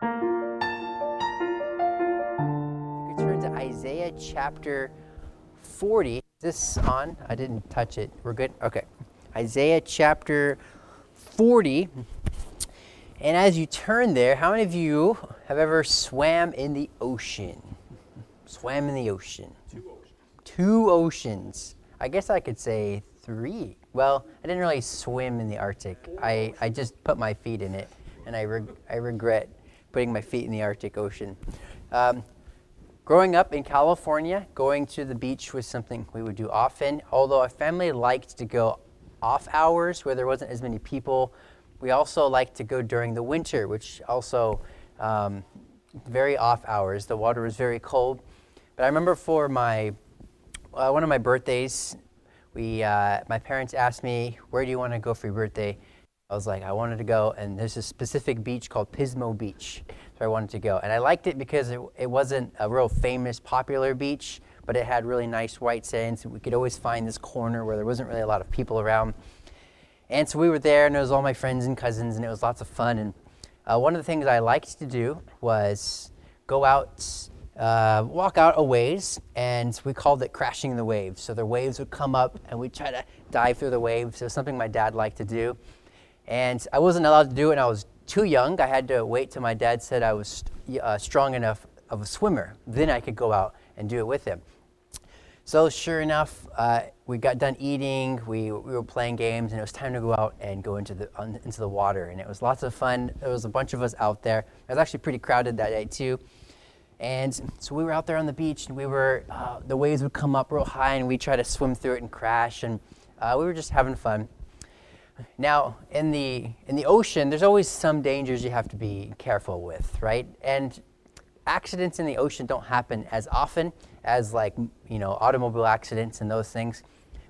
You could turn to Isaiah chapter 40. Is this on? I didn't touch it. We're good? Okay. Isaiah chapter 40. And as you turn there, how many of you have ever swam in the ocean? Swam in the ocean. Two oceans. Two oceans. I guess I could say three. Well, I didn't really swim in the Arctic. I, I just put my feet in it, and I, reg- I regret putting my feet in the Arctic Ocean. Um, growing up in California, going to the beach was something we would do often. Although our family liked to go off hours where there wasn't as many people, we also liked to go during the winter, which also um, very off hours. The water was very cold. But I remember for my uh, one of my birthdays, we uh, my parents asked me, "Where do you want to go for your birthday?" I was like, I wanted to go, and there's a specific beach called Pismo Beach, so I wanted to go, and I liked it because it, it wasn't a real famous, popular beach, but it had really nice white sands. We could always find this corner where there wasn't really a lot of people around, and so we were there, and it was all my friends and cousins, and it was lots of fun. And uh, one of the things I liked to do was go out uh, walk out a ways, and we called it crashing the waves. So the waves would come up, and we'd try to dive through the waves. It was something my dad liked to do. And I wasn't allowed to do it when I was too young. I had to wait till my dad said I was uh, strong enough of a swimmer. Then I could go out and do it with him. So sure enough, uh, we got done eating. We, we were playing games, and it was time to go out and go into the into the water. And it was lots of fun. There was a bunch of us out there. It was actually pretty crowded that day too. And so we were out there on the beach, and we were uh, the waves would come up real high, and we try to swim through it and crash, and uh, we were just having fun. Now, in the in the ocean, there's always some dangers you have to be careful with, right? And accidents in the ocean don't happen as often as like you know automobile accidents and those things,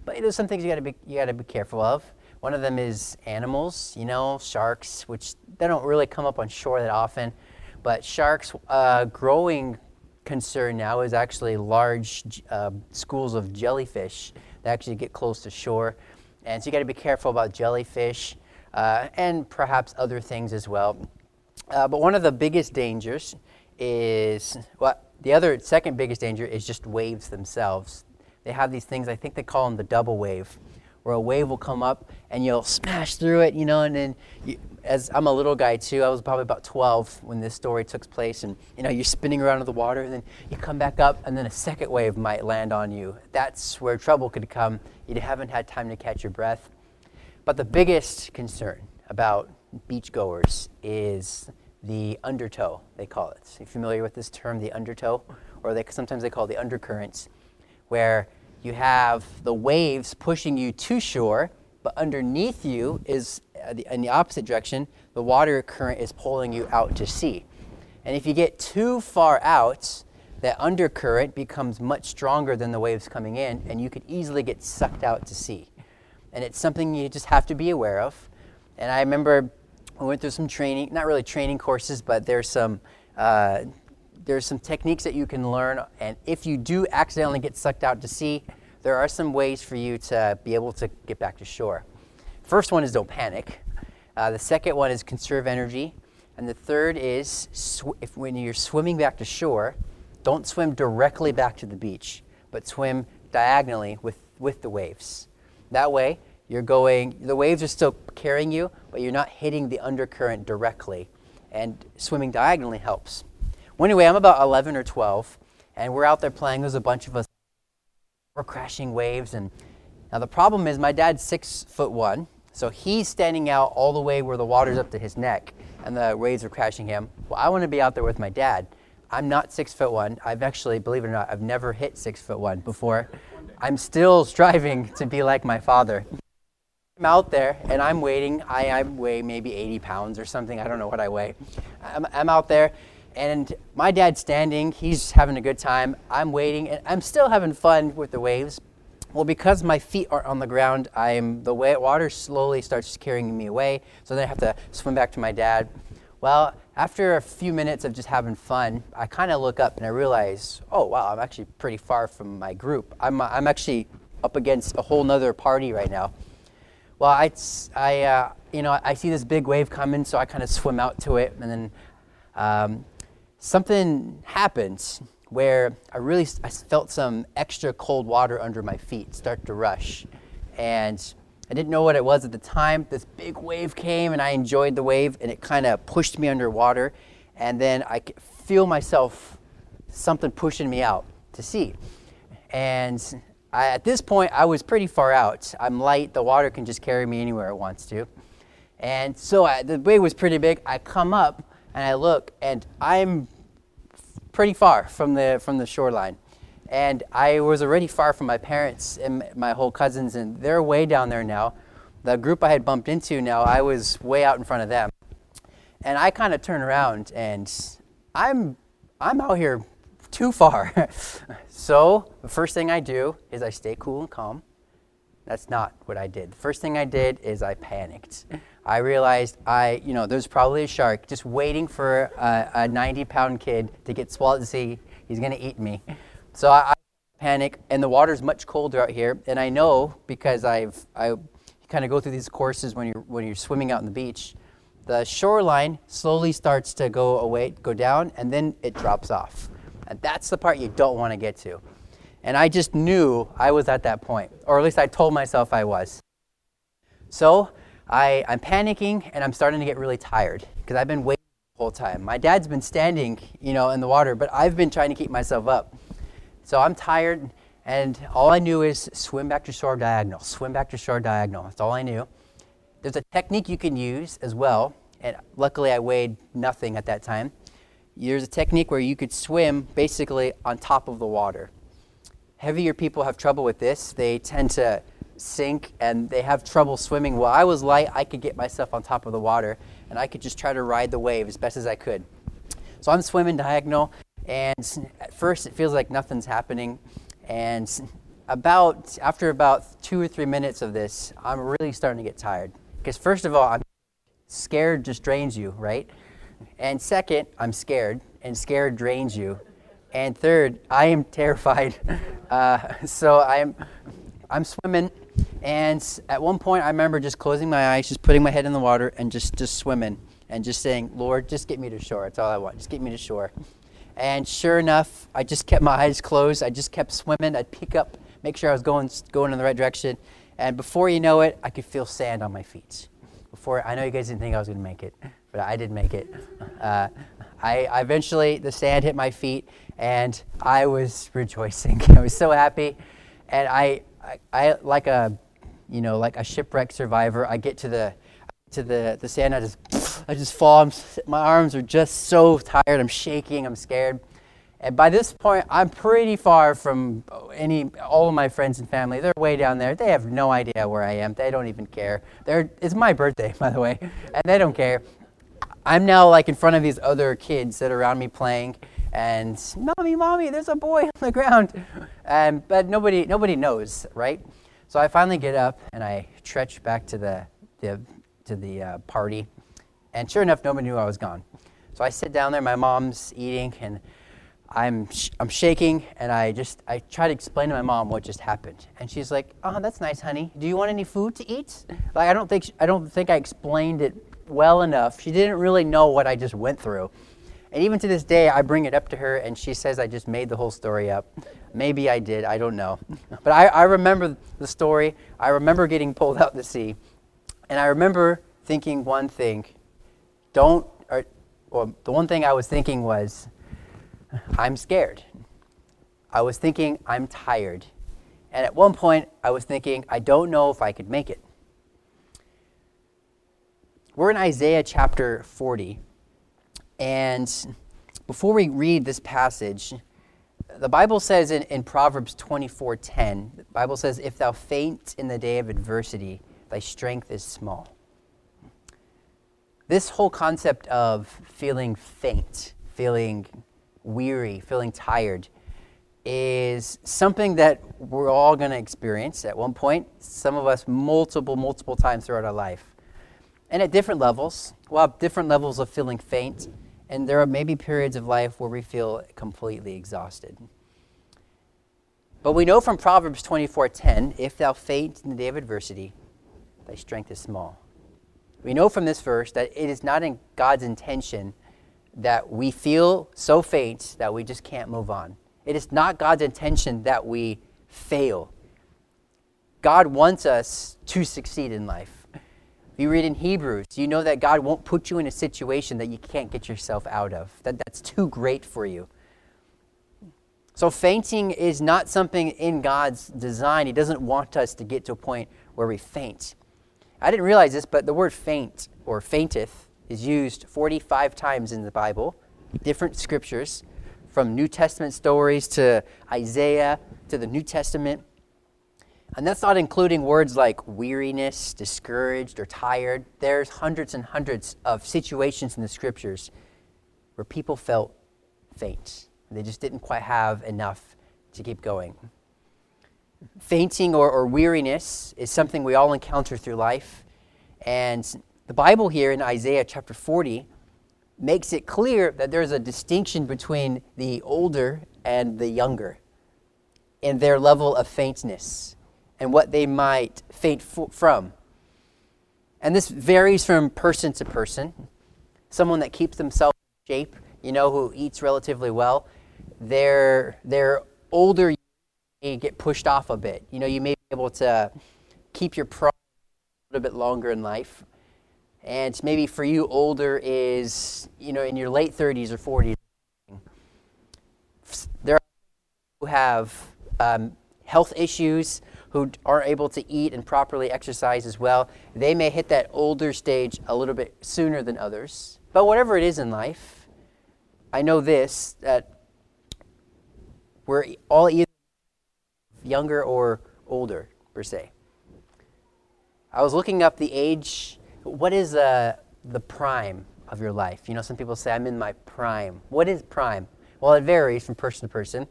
but there's some things you got to be you got to be careful of. One of them is animals, you know, sharks, which they don't really come up on shore that often. But sharks' uh, growing concern now is actually large uh, schools of jellyfish that actually get close to shore. And so you got to be careful about jellyfish uh, and perhaps other things as well. Uh, but one of the biggest dangers is, well, the other second biggest danger is just waves themselves. They have these things, I think they call them the double wave, where a wave will come up and you'll smash through it, you know, and then you, as I'm a little guy too, I was probably about 12 when this story took place, and you know you're spinning around in the water, and then you come back up, and then a second wave might land on you. That's where trouble could come. You haven't had time to catch your breath. But the biggest concern about beachgoers is the undertow. They call it. Are you familiar with this term, the undertow, or they sometimes they call it the undercurrents, where you have the waves pushing you to shore, but underneath you is uh, in the opposite direction, the water current is pulling you out to sea. And if you get too far out, that undercurrent becomes much stronger than the waves coming in, and you could easily get sucked out to sea. And it's something you just have to be aware of. And I remember we went through some training, not really training courses, but there's some uh, there's some techniques that you can learn. And if you do accidentally get sucked out to sea, there are some ways for you to be able to get back to shore. First one is don't panic. Uh, the second one is conserve energy. And the third is if when you're swimming back to shore, don't swim directly back to the beach, but swim diagonally with, with the waves. That way, you're going, the waves are still carrying you, but you're not hitting the undercurrent directly. And swimming diagonally helps. Well, anyway, I'm about 11 or 12, and we're out there playing. There's a bunch of us. We're crashing waves. And now the problem is, my dad's six foot one, so he's standing out all the way where the water's up to his neck and the waves are crashing him. Well, I want to be out there with my dad. I'm not six foot one. I've actually, believe it or not, I've never hit six foot one before. I'm still striving to be like my father. I'm out there and I'm waiting. I, I weigh maybe 80 pounds or something. I don't know what I weigh. I'm, I'm out there and my dad's standing. He's having a good time. I'm waiting and I'm still having fun with the waves. Well, because my feet are on the ground, I'm the water slowly starts carrying me away. So then I have to swim back to my dad. Well, after a few minutes of just having fun, I kind of look up and I realize, oh wow, I'm actually pretty far from my group. I'm, I'm actually up against a whole nother party right now. Well, I, I uh, you know, I see this big wave coming, so I kind of swim out to it, and then um, something happened where I really I felt some extra cold water under my feet start to rush. And I didn't know what it was at the time. This big wave came and I enjoyed the wave and it kind of pushed me underwater. And then I could feel myself, something pushing me out to sea. And I, at this point, I was pretty far out. I'm light, the water can just carry me anywhere it wants to. And so I, the wave was pretty big. I come up and I look and I'm pretty far from the from the shoreline. And I was already far from my parents and my whole cousins, and they're way down there now. The group I had bumped into now, I was way out in front of them. And I kind of turn around and I'm I'm out here too far. so the first thing I do is I stay cool and calm. That's not what I did. The first thing I did is I panicked. I realized I, you know, there's probably a shark just waiting for a, a 90 pound kid to get swallowed to. He's going to eat me. So I, I, panic, and the water's much colder out here. And I know because I've, I kind of go through these courses when you're, when you're swimming out on the beach. The shoreline slowly starts to go away, go down, and then it drops off. And that's the part you don't want to get to. And I just knew I was at that point, or at least I told myself I was. So I, I'm panicking and I'm starting to get really tired because I've been waiting the whole time. My dad's been standing, you know, in the water, but I've been trying to keep myself up. So I'm tired, and all I knew is swim back to shore diagonal, swim back to shore diagonal. That's all I knew. There's a technique you can use as well, and luckily I weighed nothing at that time. There's a technique where you could swim basically on top of the water. Heavier people have trouble with this. They tend to sink and they have trouble swimming. While I was light, I could get myself on top of the water and I could just try to ride the wave as best as I could. So I'm swimming diagonal, and at first it feels like nothing's happening. And about after about two or three minutes of this, I'm really starting to get tired. Because first of all, I'm scared just drains you, right? And second, I'm scared, and scared drains you. And third, I am terrified. Uh, so I'm I'm swimming, and at one point, I remember just closing my eyes, just putting my head in the water, and just, just swimming, and just saying, Lord, just get me to shore. That's all I want. Just get me to shore. And sure enough, I just kept my eyes closed. I just kept swimming. I'd pick up, make sure I was going, going in the right direction. And before you know it, I could feel sand on my feet. Before I know you guys didn't think I was going to make it, but I did make it. Uh, I, I eventually the sand hit my feet, and I was rejoicing. I was so happy, and I I, I like a, you know, like a shipwreck survivor. I get to the, to the, the sand. I just, I just fall. I'm, my arms are just so tired. I'm shaking. I'm scared. And by this point, I'm pretty far from any, all of my friends and family. They're way down there. They have no idea where I am. They don't even care. They're, it's my birthday, by the way, and they don't care. I'm now like in front of these other kids that are around me playing, and mommy, mommy, there's a boy on the ground. Um, but nobody, nobody knows, right? So I finally get up and I trudge back to the, the to the uh, party, and sure enough, nobody knew I was gone. So I sit down there. My mom's eating, and I'm sh- I'm shaking, and I just I try to explain to my mom what just happened, and she's like, "Oh, that's nice, honey. Do you want any food to eat?" Like I don't think I don't think I explained it well enough. She didn't really know what I just went through. And even to this day, I bring it up to her, and she says I just made the whole story up. Maybe I did, I don't know. But I, I remember the story. I remember getting pulled out to sea. And I remember thinking one thing don't, or, the one thing I was thinking was, I'm scared. I was thinking, I'm tired. And at one point, I was thinking, I don't know if I could make it. We're in Isaiah chapter 40. And before we read this passage, the Bible says in, in Proverbs 24:10, the Bible says, "If thou faint in the day of adversity, thy strength is small." This whole concept of feeling faint, feeling weary, feeling tired, is something that we're all going to experience at one point. Some of us multiple, multiple times throughout our life, and at different levels. We'll have different levels of feeling faint and there are maybe periods of life where we feel completely exhausted. But we know from Proverbs 24:10, if thou faint in the day of adversity, thy strength is small. We know from this verse that it is not in God's intention that we feel so faint that we just can't move on. It is not God's intention that we fail. God wants us to succeed in life. You read in Hebrews, you know that God won't put you in a situation that you can't get yourself out of, that that's too great for you. So, fainting is not something in God's design. He doesn't want us to get to a point where we faint. I didn't realize this, but the word faint or fainteth is used 45 times in the Bible, different scriptures, from New Testament stories to Isaiah to the New Testament. And that's not including words like weariness, discouraged, or tired. There's hundreds and hundreds of situations in the scriptures where people felt faint. They just didn't quite have enough to keep going. Fainting or, or weariness is something we all encounter through life. And the Bible here in Isaiah chapter 40 makes it clear that there's a distinction between the older and the younger in their level of faintness and what they might faint from. And this varies from person to person. Someone that keeps themselves in shape, you know, who eats relatively well, their, their older may get pushed off a bit. You know, you may be able to keep your pride a little bit longer in life. And maybe for you, older is, you know, in your late 30s or 40s. There are who have um, health issues, who aren't able to eat and properly exercise as well. They may hit that older stage a little bit sooner than others. But whatever it is in life, I know this that we're all either younger or older, per se. I was looking up the age. What is uh, the prime of your life? You know, some people say, I'm in my prime. What is prime? Well, it varies from person to person.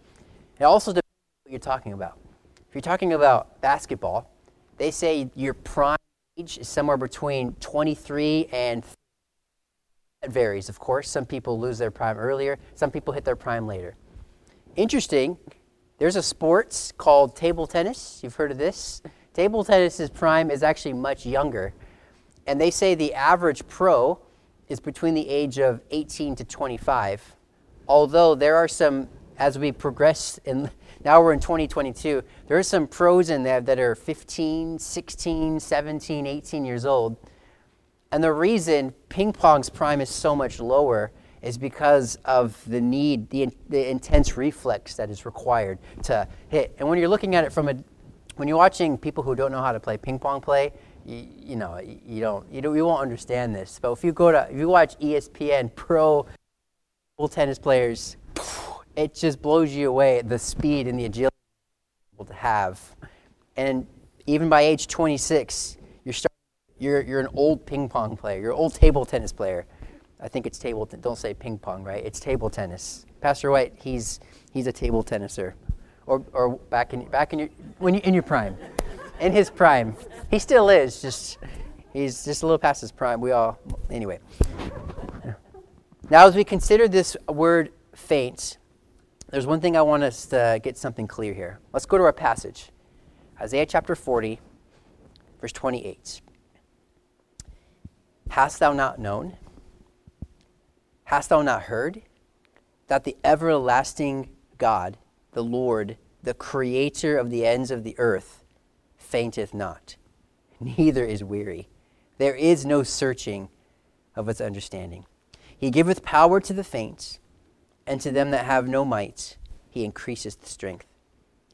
It also depends on what you're talking about. You're talking about basketball, they say your prime age is somewhere between 23 and that varies, of course. Some people lose their prime earlier, some people hit their prime later. Interesting, there's a sport called table tennis. You've heard of this? Table tennis's prime is actually much younger. And they say the average pro is between the age of 18 to 25. Although there are some, as we progress in, now we're in 2022, there are some pros in there that are 15, 16, 17, 18 years old. And the reason ping pong's prime is so much lower is because of the need, the, the intense reflex that is required to hit. And when you're looking at it from a, when you're watching people who don't know how to play ping pong play, you, you know, you don't, you don't, you won't understand this. But if you go to, if you watch ESPN pro tennis players, it just blows you away the speed and the agility able to have. And even by age 26, you're starting, you're, you're an old ping pong player, you're an old table tennis player. I think it's table. Don't say ping pong, right? It's table tennis. Pastor White, he's he's a table tenniser, or or back in back in your when you in your prime, in his prime, he still is. Just he's just a little past his prime. We all anyway. Now, as we consider this word faint, there's one thing I want us to get something clear here. Let's go to our passage, Isaiah chapter 40, verse 28. Hast thou not known? Hast thou not heard that the everlasting God, the Lord, the creator of the ends of the earth, fainteth not, neither is weary? There is no searching of its understanding. He giveth power to the faint, and to them that have no might, he increases the strength.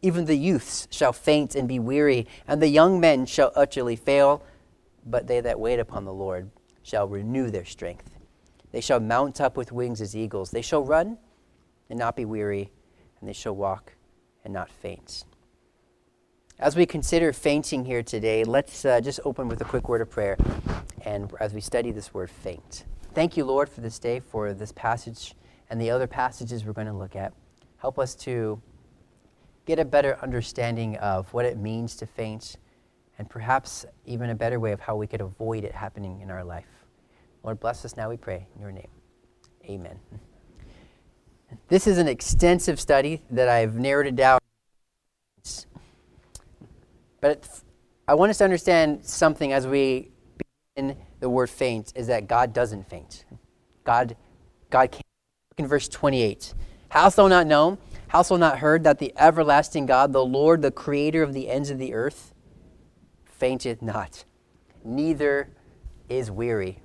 Even the youths shall faint and be weary, and the young men shall utterly fail, but they that wait upon the Lord shall renew their strength. They shall mount up with wings as eagles. They shall run and not be weary, and they shall walk and not faint. As we consider fainting here today, let's uh, just open with a quick word of prayer and as we study this word faint. Thank you, Lord, for this day, for this passage and the other passages we're going to look at. Help us to get a better understanding of what it means to faint and perhaps even a better way of how we could avoid it happening in our life. Lord, bless us now, we pray. In your name. Amen. This is an extensive study that I've narrowed it down. But I want us to understand something as we begin the word faint is that God doesn't faint. God, God came. Look in verse 28. Hast thou not known? Hast thou not heard that the everlasting God, the Lord, the creator of the ends of the earth, fainteth not, neither is weary.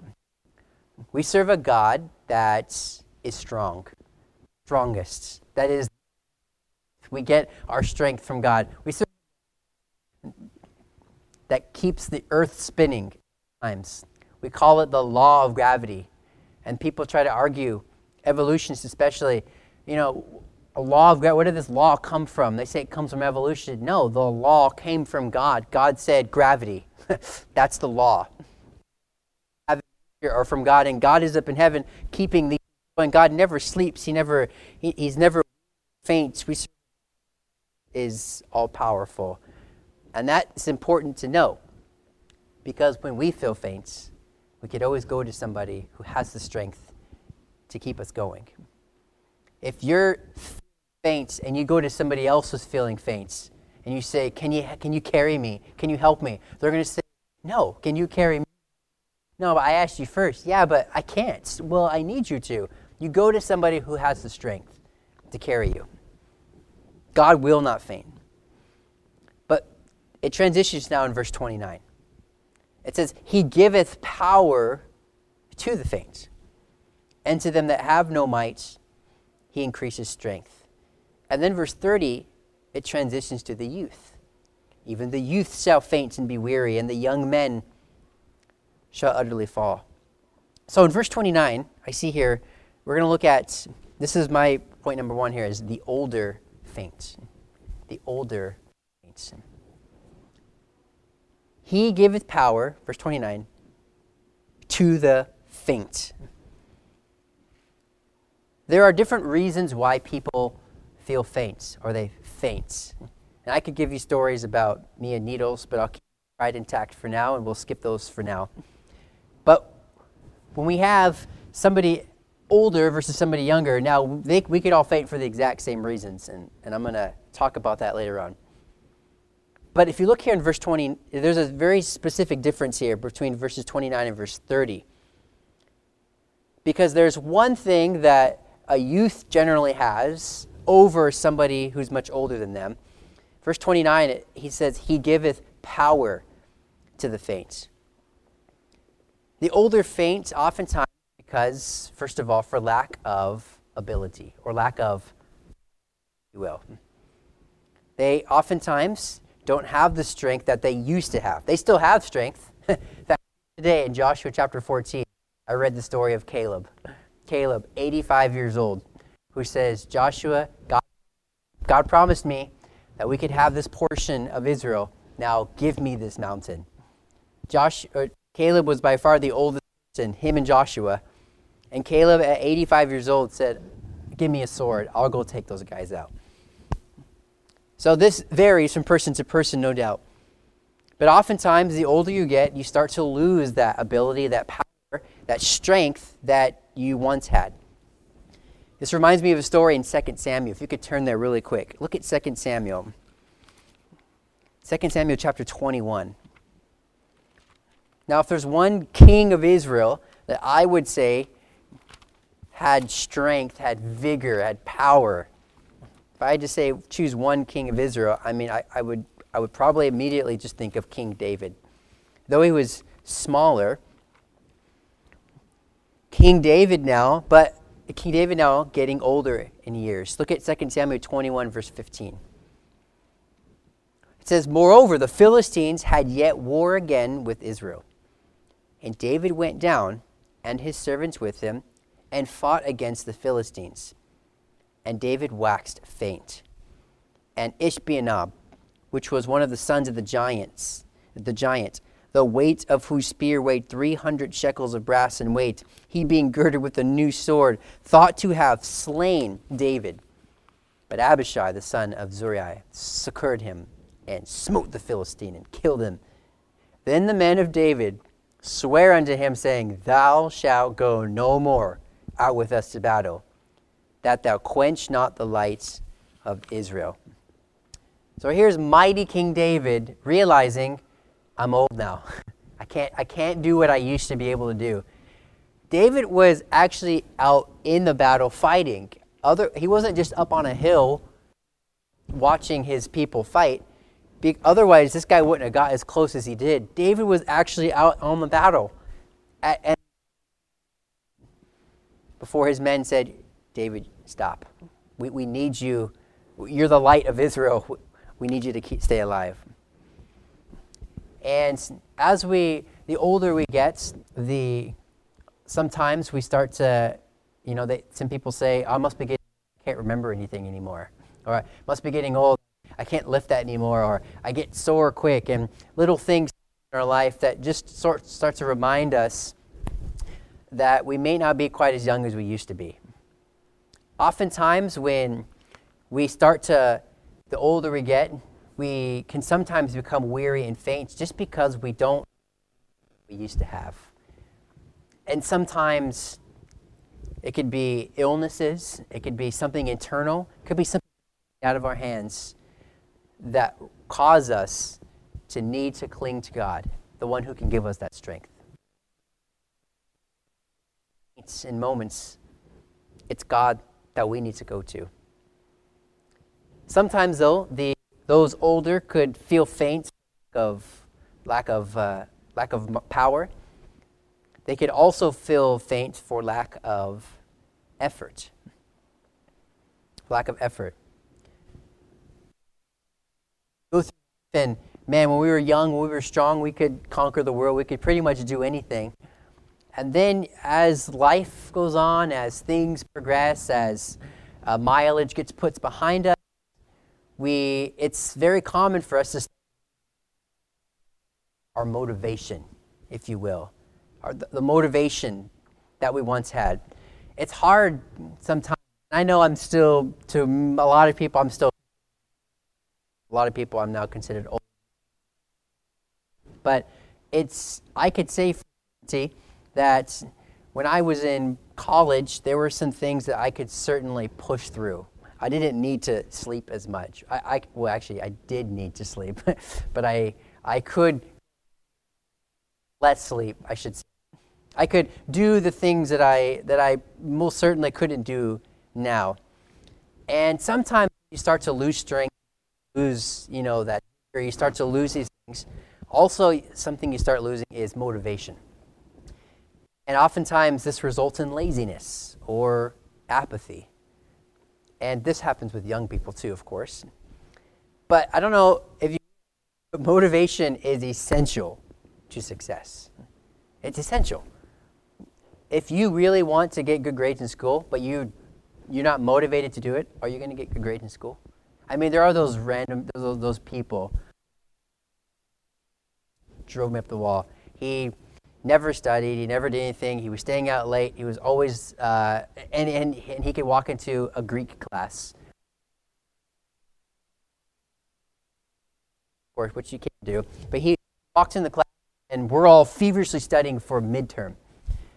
We serve a God that is strong, strongest. That is, we get our strength from God. We serve that keeps the earth spinning times. We call it the law of gravity. And people try to argue, evolutionists especially, you know, a law of gravity, where did this law come from? They say it comes from evolution. No, the law came from God. God said gravity. That's the law. Or from God, and God is up in heaven keeping the. And God never sleeps. He never. He, he's never faints. We is all powerful, and that's important to know, because when we feel faints, we could always go to somebody who has the strength to keep us going. If you're faint and you go to somebody else who's feeling faint, and you say, "Can you can you carry me? Can you help me?" They're going to say, "No, can you carry me?" No, but I asked you first. Yeah, but I can't. Well, I need you to. You go to somebody who has the strength to carry you. God will not faint. But it transitions now in verse 29. It says, He giveth power to the faint, and to them that have no might, He increases strength. And then verse 30, it transitions to the youth. Even the youth shall faint and be weary, and the young men shall utterly fall. So in verse 29, I see here, we're going to look at this is my point number one here is the older faints. The older faints. He giveth power, verse 29, to the faint. There are different reasons why people feel faints or they faint. And I could give you stories about me and needles, but I'll keep it intact for now and we'll skip those for now. But when we have somebody older versus somebody younger, now they, we could all faint for the exact same reasons, and, and I'm going to talk about that later on. But if you look here in verse 20, there's a very specific difference here between verses 29 and verse 30. Because there's one thing that a youth generally has over somebody who's much older than them. Verse 29, he says, He giveth power to the faint. The older faint oftentimes because, first of all, for lack of ability or lack of, will. They oftentimes don't have the strength that they used to have. They still have strength. Today in Joshua chapter 14, I read the story of Caleb. Caleb, 85 years old, who says, Joshua, God, God promised me that we could have this portion of Israel. Now give me this mountain. Josh, Caleb was by far the oldest person, him and Joshua. And Caleb, at 85 years old, said, Give me a sword. I'll go take those guys out. So this varies from person to person, no doubt. But oftentimes, the older you get, you start to lose that ability, that power, that strength that you once had. This reminds me of a story in 2 Samuel. If you could turn there really quick. Look at 2 Samuel. 2 Samuel chapter 21. Now, if there's one king of Israel that I would say had strength, had vigor, had power, if I had to say choose one king of Israel, I mean, I, I, would, I would probably immediately just think of King David. Though he was smaller, King David now, but King David now getting older in years. Look at 2 Samuel 21, verse 15. It says, Moreover, the Philistines had yet war again with Israel. And David went down, and his servants with him, and fought against the Philistines. And David waxed faint. And Ishbi-benob, which was one of the sons of the giants, the giant, the weight of whose spear weighed three hundred shekels of brass in weight, he being girded with a new sword, thought to have slain David. But Abishai, the son of Zeruiah, succored him and smote the Philistine and killed him. Then the men of David swear unto him, saying, Thou shalt go no more out with us to battle, that thou quench not the lights of Israel. So here's mighty King David realizing, I'm old now. I can't, I can't do what I used to be able to do. David was actually out in the battle fighting. Other, he wasn't just up on a hill watching his people fight. Be, otherwise, this guy wouldn't have got as close as he did. David was actually out on the battle. At, and before his men said, David, stop. We, we need you. You're the light of Israel. We need you to keep, stay alive. And as we, the older we get, the sometimes we start to, you know, they, some people say, I must be getting, I can't remember anything anymore. Or I must be getting old, I can't lift that anymore. Or I get sore quick. And little things in our life that just sort start to remind us that we may not be quite as young as we used to be. Oftentimes, when we start to, the older we get, we can sometimes become weary and faint just because we don't we used to have. And sometimes it could be illnesses, it could be something internal, it could be something out of our hands that cause us to need to cling to God, the one who can give us that strength. It's in moments, it's God that we need to go to. Sometimes, though, the those older could feel faint of lack of, uh, lack of power. They could also feel faint for lack of effort. Lack of effort. And man, when we were young, when we were strong, we could conquer the world. We could pretty much do anything. And then as life goes on, as things progress, as uh, mileage gets put behind us, we, it's very common for us to our motivation, if you will, the, the motivation that we once had. It's hard sometimes. I know I'm still, to a lot of people, I'm still, a lot of people I'm now considered old. But it's, I could say that when I was in college, there were some things that I could certainly push through. I didn't need to sleep as much. I, I well, actually, I did need to sleep, but I, I could less sleep, I should say. I could do the things that I, that I most certainly couldn't do now. And sometimes you start to lose strength, lose, you know, that, or you start to lose these things. Also, something you start losing is motivation. And oftentimes this results in laziness or apathy. And this happens with young people too, of course. But I don't know if you motivation is essential to success. It's essential. If you really want to get good grades in school, but you you're not motivated to do it, are you going to get good grades in school? I mean, there are those random those, those people drove me up the wall. He never studied. He never did anything. He was staying out late. He was always, uh, and, and, and he could walk into a Greek class. Which you can't do. But he walks in the class, and we're all feverishly studying for midterm.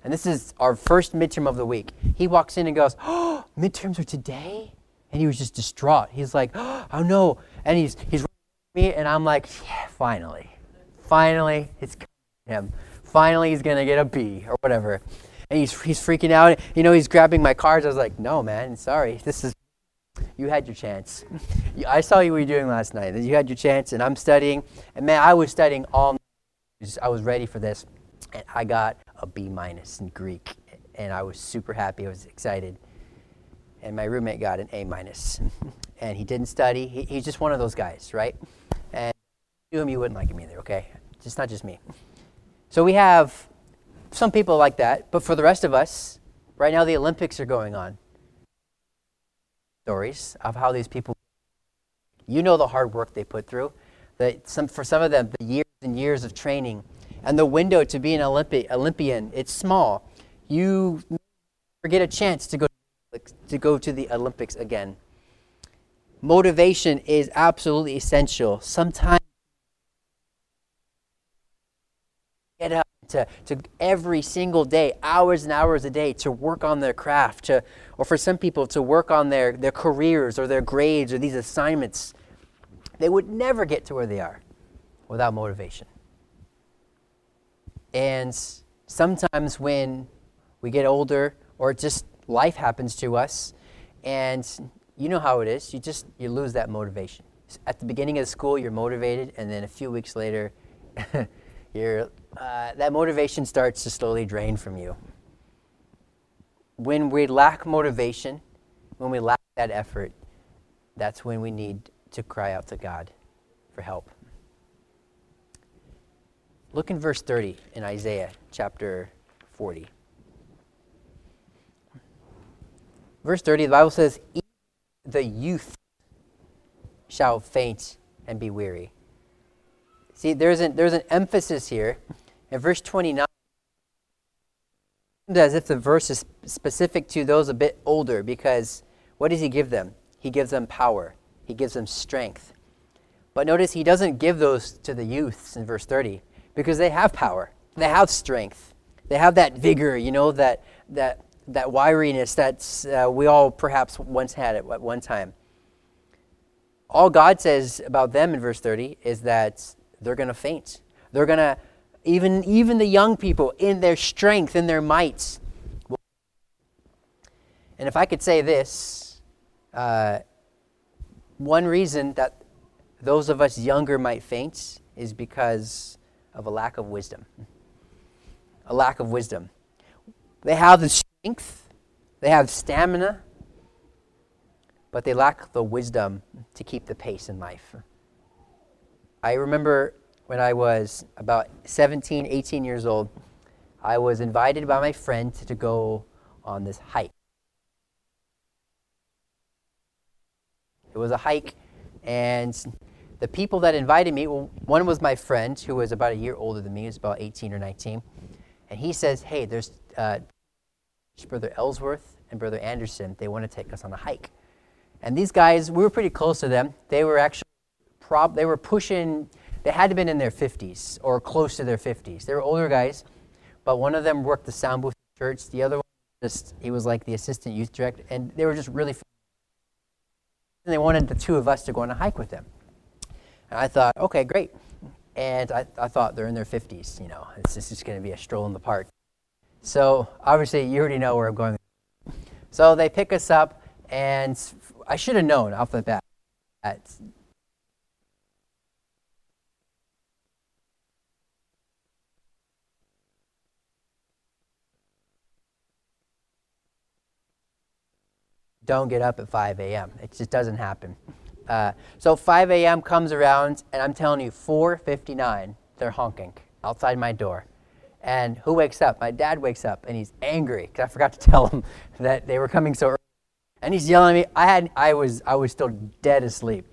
And this is our first midterm of the week. He walks in and goes, Oh, midterms are today? And he was just distraught. He's like, Oh no. And he's he's me, and I'm like, Yeah, finally. Finally, it's him finally he's to get a B or whatever. And he's, he's freaking out. You know, he's grabbing my cards. I was like, no, man, sorry. This is, you had your chance. I saw you were doing last night. You had your chance, and I'm studying. And man, I was studying all night. I was ready for this. And I got a B minus in Greek. And I was super happy. I was excited. And my roommate got an A minus. and he didn't study. He, he's just one of those guys, right? And you him, you wouldn't like him either, okay? Just not just me. So we have some people like that, but for the rest of us, right now the Olympics are going on. Stories of how these people, you know the hard work they put through. That some, for some of them, the years and years of training. And the window to be an Olympi- Olympian, it's small. You get a chance to go to go to the Olympics again. Motivation is absolutely essential. Sometimes get up to, to every single day, hours and hours a day, to work on their craft, to, or for some people, to work on their, their careers or their grades or these assignments. They would never get to where they are without motivation. And sometimes when we get older, or just life happens to us, and you know how it is. You just you lose that motivation. At the beginning of the school, you're motivated, and then a few weeks later, you're, uh, that motivation starts to slowly drain from you. When we lack motivation, when we lack that effort, that's when we need to cry out to God for help. Look in verse 30 in Isaiah chapter 40. Verse 30, the Bible says, The youth shall faint and be weary. See, there's an, there's an emphasis here. In verse 29, as if the verse is specific to those a bit older, because what does he give them? He gives them power, he gives them strength. But notice he doesn't give those to the youths in verse 30 because they have power, they have strength, they have that vigor, you know, that, that, that wiriness that uh, we all perhaps once had at one time. All God says about them in verse 30 is that they're going to faint. They're going to, even, even the young people, in their strength, in their might. And if I could say this, uh, one reason that those of us younger might faint is because of a lack of wisdom. A lack of wisdom. They have the strength, they have stamina, but they lack the wisdom to keep the pace in life. I remember when I was about 17, 18 years old, I was invited by my friend to go on this hike. It was a hike, and the people that invited me, well, one was my friend who was about a year older than me, he was about 18 or 19. And he says, Hey, there's uh, Brother Ellsworth and Brother Anderson. They want to take us on a hike. And these guys, we were pretty close to them. They were actually, prob- they were pushing, they had to have been in their 50s or close to their 50s. They were older guys, but one of them worked the sound booth church. The other one, just, he was like the assistant youth director. And they were just really, and they wanted the two of us to go on a hike with them. And I thought, okay, great. And I, I thought they're in their 50s, you know, it's, it's just going to be a stroll in the park. So obviously, you already know where I'm going. So they pick us up, and I should have known off the bat that don't get up at 5 a.m. It just doesn't happen. Uh, so 5 a.m. comes around, and I'm telling you, 4:59, they're honking outside my door. And who wakes up? My dad wakes up, and he's angry because I forgot to tell him that they were coming so early. And he's yelling at me. I had, I was, I was still dead asleep.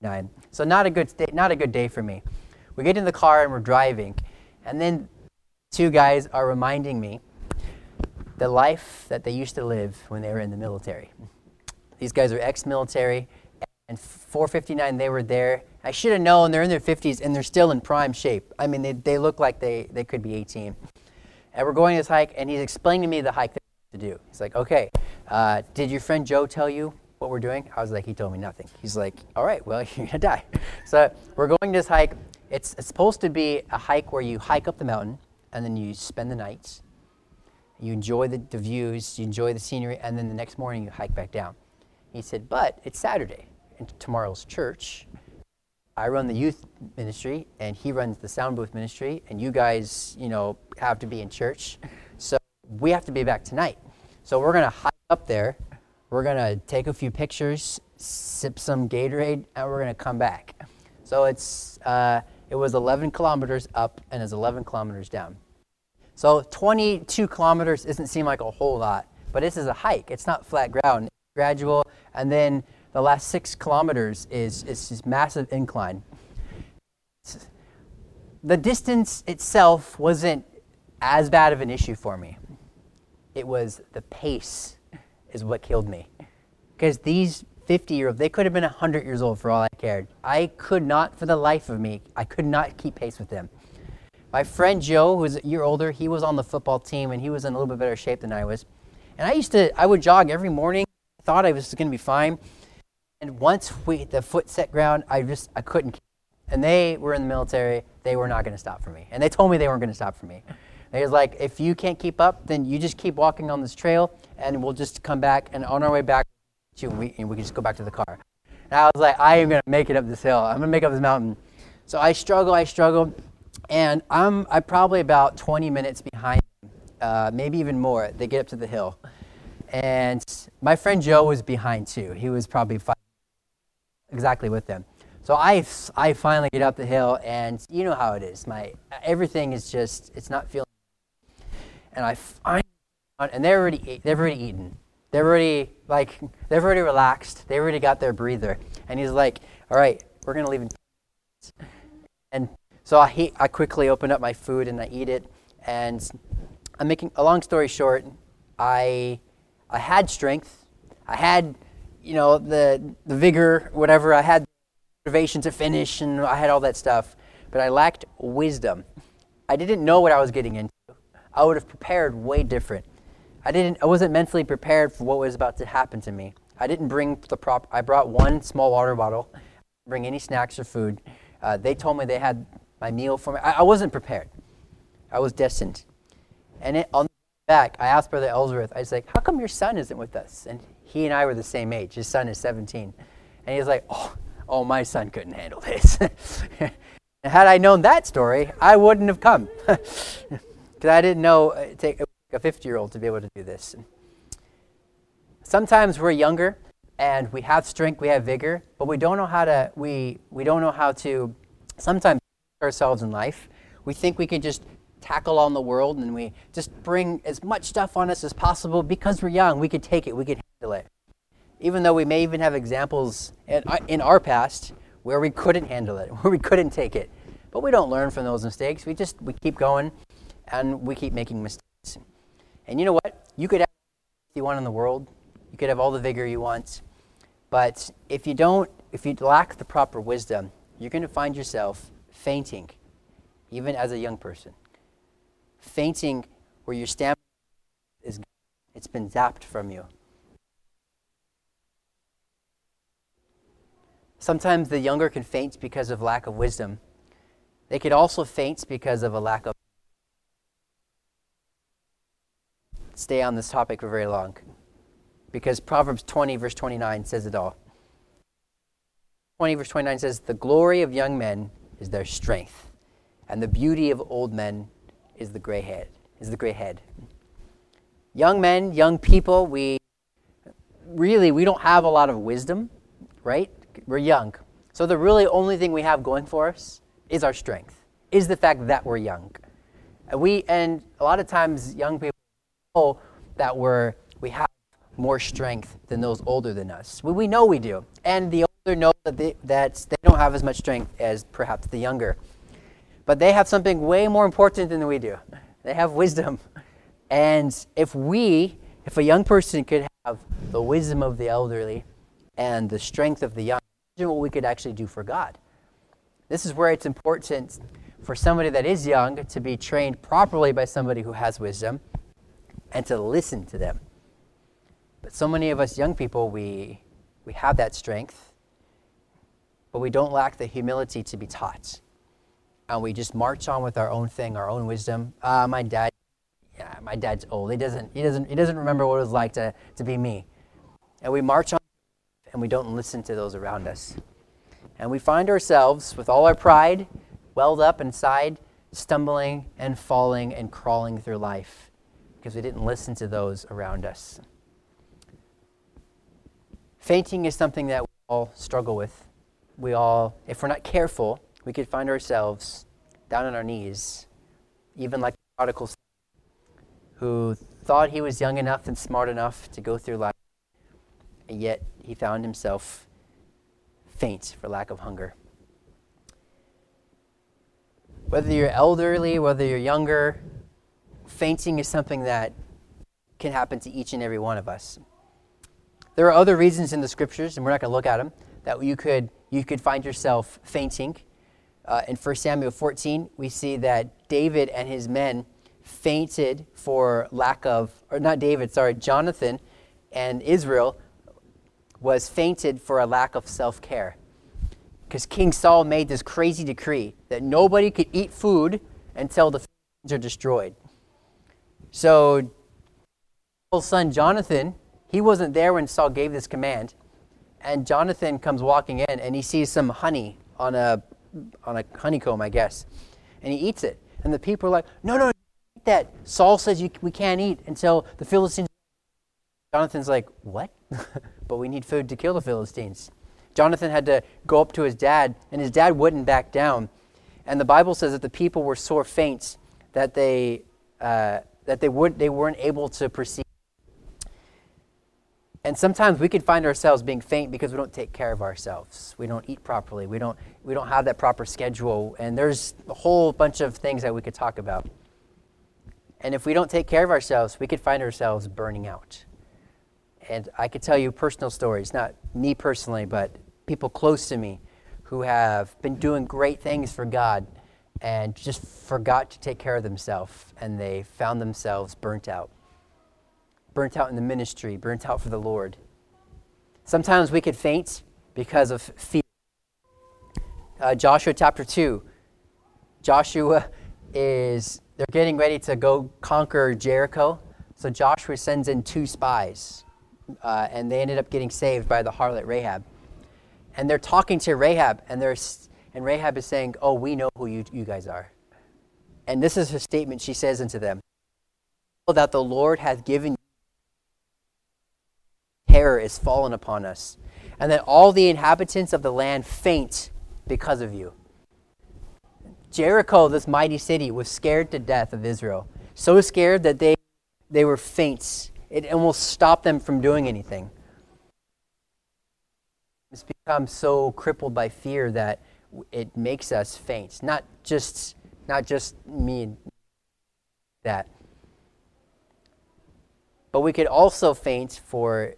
Nine. So not a good day, not a good day for me. We get in the car and we're driving, and then two guys are reminding me the life that they used to live when they were in the military. These guys are ex-military and 459 they were there. I should have known they're in their 50s and they're still in prime shape. I mean they, they look like they, they could be 18 and we're going this hike and he's explaining to me the hike to do. He's like okay uh, did your friend joe tell you what we're doing? I was like he told me nothing. He's like all right well you're gonna die. So we're going this hike. It's, it's supposed to be a hike where you hike up the mountain and then you spend the night you enjoy the, the views you enjoy the scenery and then the next morning you hike back down he said but it's saturday into tomorrow's church. I run the youth ministry, and he runs the sound booth ministry, and you guys, you know, have to be in church. So we have to be back tonight. So we're going to hike up there. We're going to take a few pictures, sip some Gatorade, and we're going to come back. So it's, uh, it was 11 kilometers up and it's 11 kilometers down. So 22 kilometers doesn't seem like a whole lot, but this is a hike. It's not flat ground. It's gradual, and then the last six kilometers is, is this massive incline. The distance itself wasn't as bad of an issue for me. It was the pace is what killed me. Because these 50 year olds, they could have been 100 years old for all I cared. I could not, for the life of me, I could not keep pace with them. My friend Joe, who's a year older, he was on the football team and he was in a little bit better shape than I was. And I used to, I would jog every morning. Thought I was going to be fine. And once we the foot set ground, I just I couldn't. And they were in the military. They were not going to stop for me. And they told me they weren't going to stop for me. And was like, if you can't keep up, then you just keep walking on this trail, and we'll just come back. And on our way back, we, and we can just go back to the car. And I was like, I am gonna make it up this hill. I'm gonna make up this mountain. So I struggle, I struggle, and I'm I'm probably about 20 minutes behind, uh, maybe even more. They get up to the hill, and my friend Joe was behind too. He was probably five, exactly with them. So I, I finally get up the hill, and you know how it is. My everything is just it's not feeling. And I find, and they're already they've already eaten. They're already like they've already relaxed. They already got their breather. And he's like, "All right, we're gonna leave in." And so I I quickly open up my food and I eat it. And I'm making a long story short. I I had strength. I had you know the the vigor, whatever. I had motivation to finish, and I had all that stuff, but I lacked wisdom. I didn't know what I was getting into. I would have prepared way different. I didn't. I wasn't mentally prepared for what was about to happen to me. I didn't bring the prop. I brought one small water bottle. Bring any snacks or food. Uh, they told me they had my meal for me. I, I wasn't prepared. I was destined. And it, on the back, I asked Brother Ellsworth. I was like, "How come your son isn't with us?" And he and I were the same age. His son is 17, and he's like, "Oh." oh, my son couldn't handle this. had I known that story, I wouldn't have come. Because I didn't know uh, it take a 50 year old to be able to do this. Sometimes we're younger and we have strength, we have vigor, but we don't know how to, we, we don't know how to sometimes ourselves in life. We think we can just tackle on the world and we just bring as much stuff on us as possible because we're young. We could take it, we could handle it even though we may even have examples in, uh, our past where we couldn't handle it, where we couldn't take it. But we don't learn from those mistakes. We just we keep going and we keep making mistakes. And you know what? You could have you want in the world. You could have all the vigor you want. But if you don't, if you lack the proper wisdom, you're going to find yourself fainting, even as a young person. Fainting where your stamina is it's been zapped from you. Sometimes the younger can faint because of lack of wisdom. They could also faint because of a lack of. Stay on this topic for very long. Because Proverbs 20, verse 29 says it all. 20, verse 29 says, The glory of young men is their strength, and the beauty of old men is the gray head. Is the gray head. Young men, young people, we really we don't have a lot of wisdom, right? We're young. So the really only thing we have going for us is our strength, is the fact that we're young. And we and a lot of times young people know that we're we have more strength than those older than us. We, we know we do. And the older know that they, that they don't have as much strength as perhaps the younger. But they have something way more important than we do. They have wisdom. And if we, if a young person could have the wisdom of the elderly and the strength of the young, imagine what we could actually do for God. This is where it's important for somebody that is young to be trained properly by somebody who has wisdom and to listen to them. But so many of us young people, we, we have that strength, but we don't lack the humility to be taught. And we just march on with our own thing, our own wisdom. Uh, my dad, yeah, my dad's old. He doesn't, he doesn't, he doesn't remember what it was like to, to be me. And we march on and we don't listen to those around us. And we find ourselves, with all our pride welled up inside, stumbling and falling and crawling through life because we didn't listen to those around us. Fainting is something that we all struggle with. We all, if we're not careful, we could find ourselves down on our knees, even like the prodigal son, who thought he was young enough and smart enough to go through life, and yet he found himself faint for lack of hunger. Whether you're elderly, whether you're younger, fainting is something that can happen to each and every one of us. There are other reasons in the scriptures, and we're not going to look at them, that you could, you could find yourself fainting. Uh, in 1 Samuel 14, we see that David and his men fainted for lack of, or not David, sorry, Jonathan and Israel was fainted for a lack of self care. Because King Saul made this crazy decree that nobody could eat food until the things are destroyed. So, son Jonathan, he wasn't there when Saul gave this command. And Jonathan comes walking in and he sees some honey on a, on a honeycomb, I guess. And he eats it. And the people are like, no, no, eat that. Saul says you, we can't eat until the Philistines. Jonathan's like, what? but we need food to kill the Philistines. Jonathan had to go up to his dad, and his dad wouldn't back down. And the Bible says that the people were sore faint, that they, uh, that they, would, they weren't able to proceed. And sometimes we can find ourselves being faint because we don't take care of ourselves. We don't eat properly. We don't, we don't have that proper schedule. And there's a whole bunch of things that we could talk about. And if we don't take care of ourselves, we could find ourselves burning out. And I could tell you personal stories, not me personally, but people close to me who have been doing great things for God and just forgot to take care of themselves and they found themselves burnt out. Burnt out in the ministry, burnt out for the Lord. Sometimes we could faint because of fear. Uh, Joshua chapter 2. Joshua is, they're getting ready to go conquer Jericho. So Joshua sends in two spies, uh, and they ended up getting saved by the harlot Rahab and they're talking to Rahab, and they're and Rahab is saying, "Oh, we know who you, you guys are." And this is her statement. She says unto them, "That the Lord hath given terror is fallen upon us, and that all the inhabitants of the land faint because of you." Jericho, this mighty city, was scared to death of Israel. So scared that they they were faint. It almost stopped them from doing anything It's become so crippled by fear that it makes us faint. Not just not just me that. But we could also faint for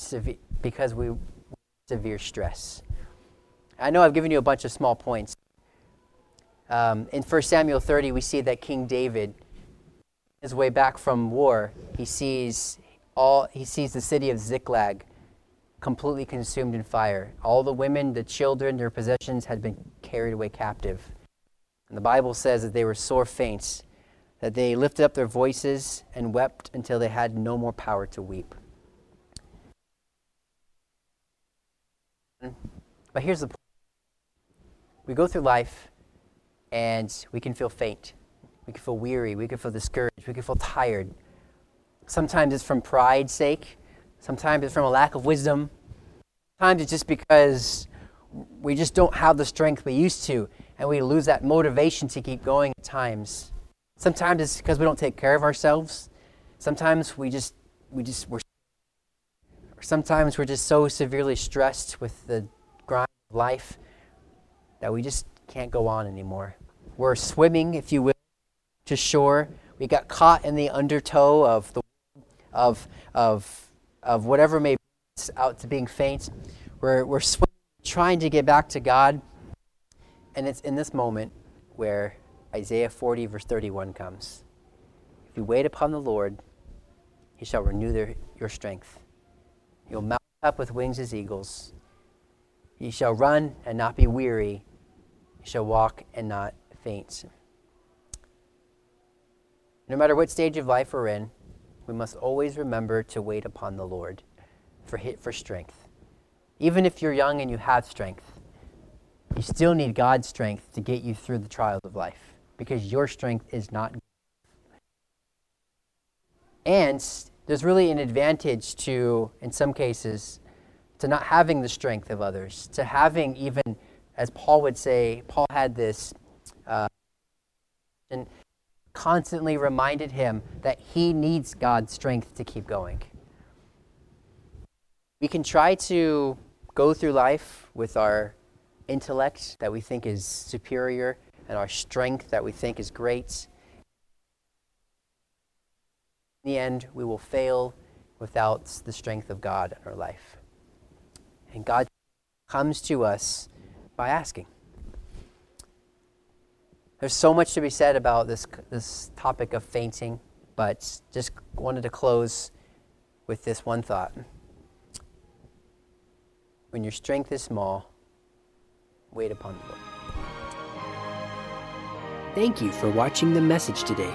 severe because we severe stress. I know I've given you a bunch of small points. Um, in 1 Samuel 30, we see that King David, his way back from war, he sees all he sees the city of Ziklag completely consumed in fire. All the women, the children, their possessions had been carried away captive. And the Bible says that they were sore faints, that they lifted up their voices and wept until they had no more power to weep. Mm-hmm. But here's the point we go through life and we can feel faint. We can feel weary. We can feel discouraged. We can feel tired. Sometimes it's from pride's sake. Sometimes it's from a lack of wisdom. Sometimes it's just because we just don't have the strength we used to, and we lose that motivation to keep going at times. Sometimes it's because we don't take care of ourselves. Sometimes we just we just we're sometimes we're just so severely stressed with the grind of life that we just can't go on anymore. We're swimming, if you will, to shore. We got caught in the undertow of the of of of whatever may be out to being faint. We're, we're swimming, trying to get back to God. And it's in this moment where Isaiah 40, verse 31 comes. If you wait upon the Lord, he shall renew their, your strength. You'll mount up with wings as eagles. You shall run and not be weary. You shall walk and not faint. No matter what stage of life we're in, we must always remember to wait upon the Lord for, for strength. Even if you're young and you have strength, you still need God's strength to get you through the trials of life because your strength is not. And there's really an advantage to, in some cases, to not having the strength of others, to having even, as Paul would say, Paul had this. Uh, and constantly reminded him that he needs God's strength to keep going. We can try to go through life with our intellect that we think is superior and our strength that we think is great. In the end, we will fail without the strength of God in our life. And God comes to us by asking. There's so much to be said about this, this topic of fainting, but just wanted to close with this one thought. When your strength is small, wait upon the Lord. Thank you for watching the message today.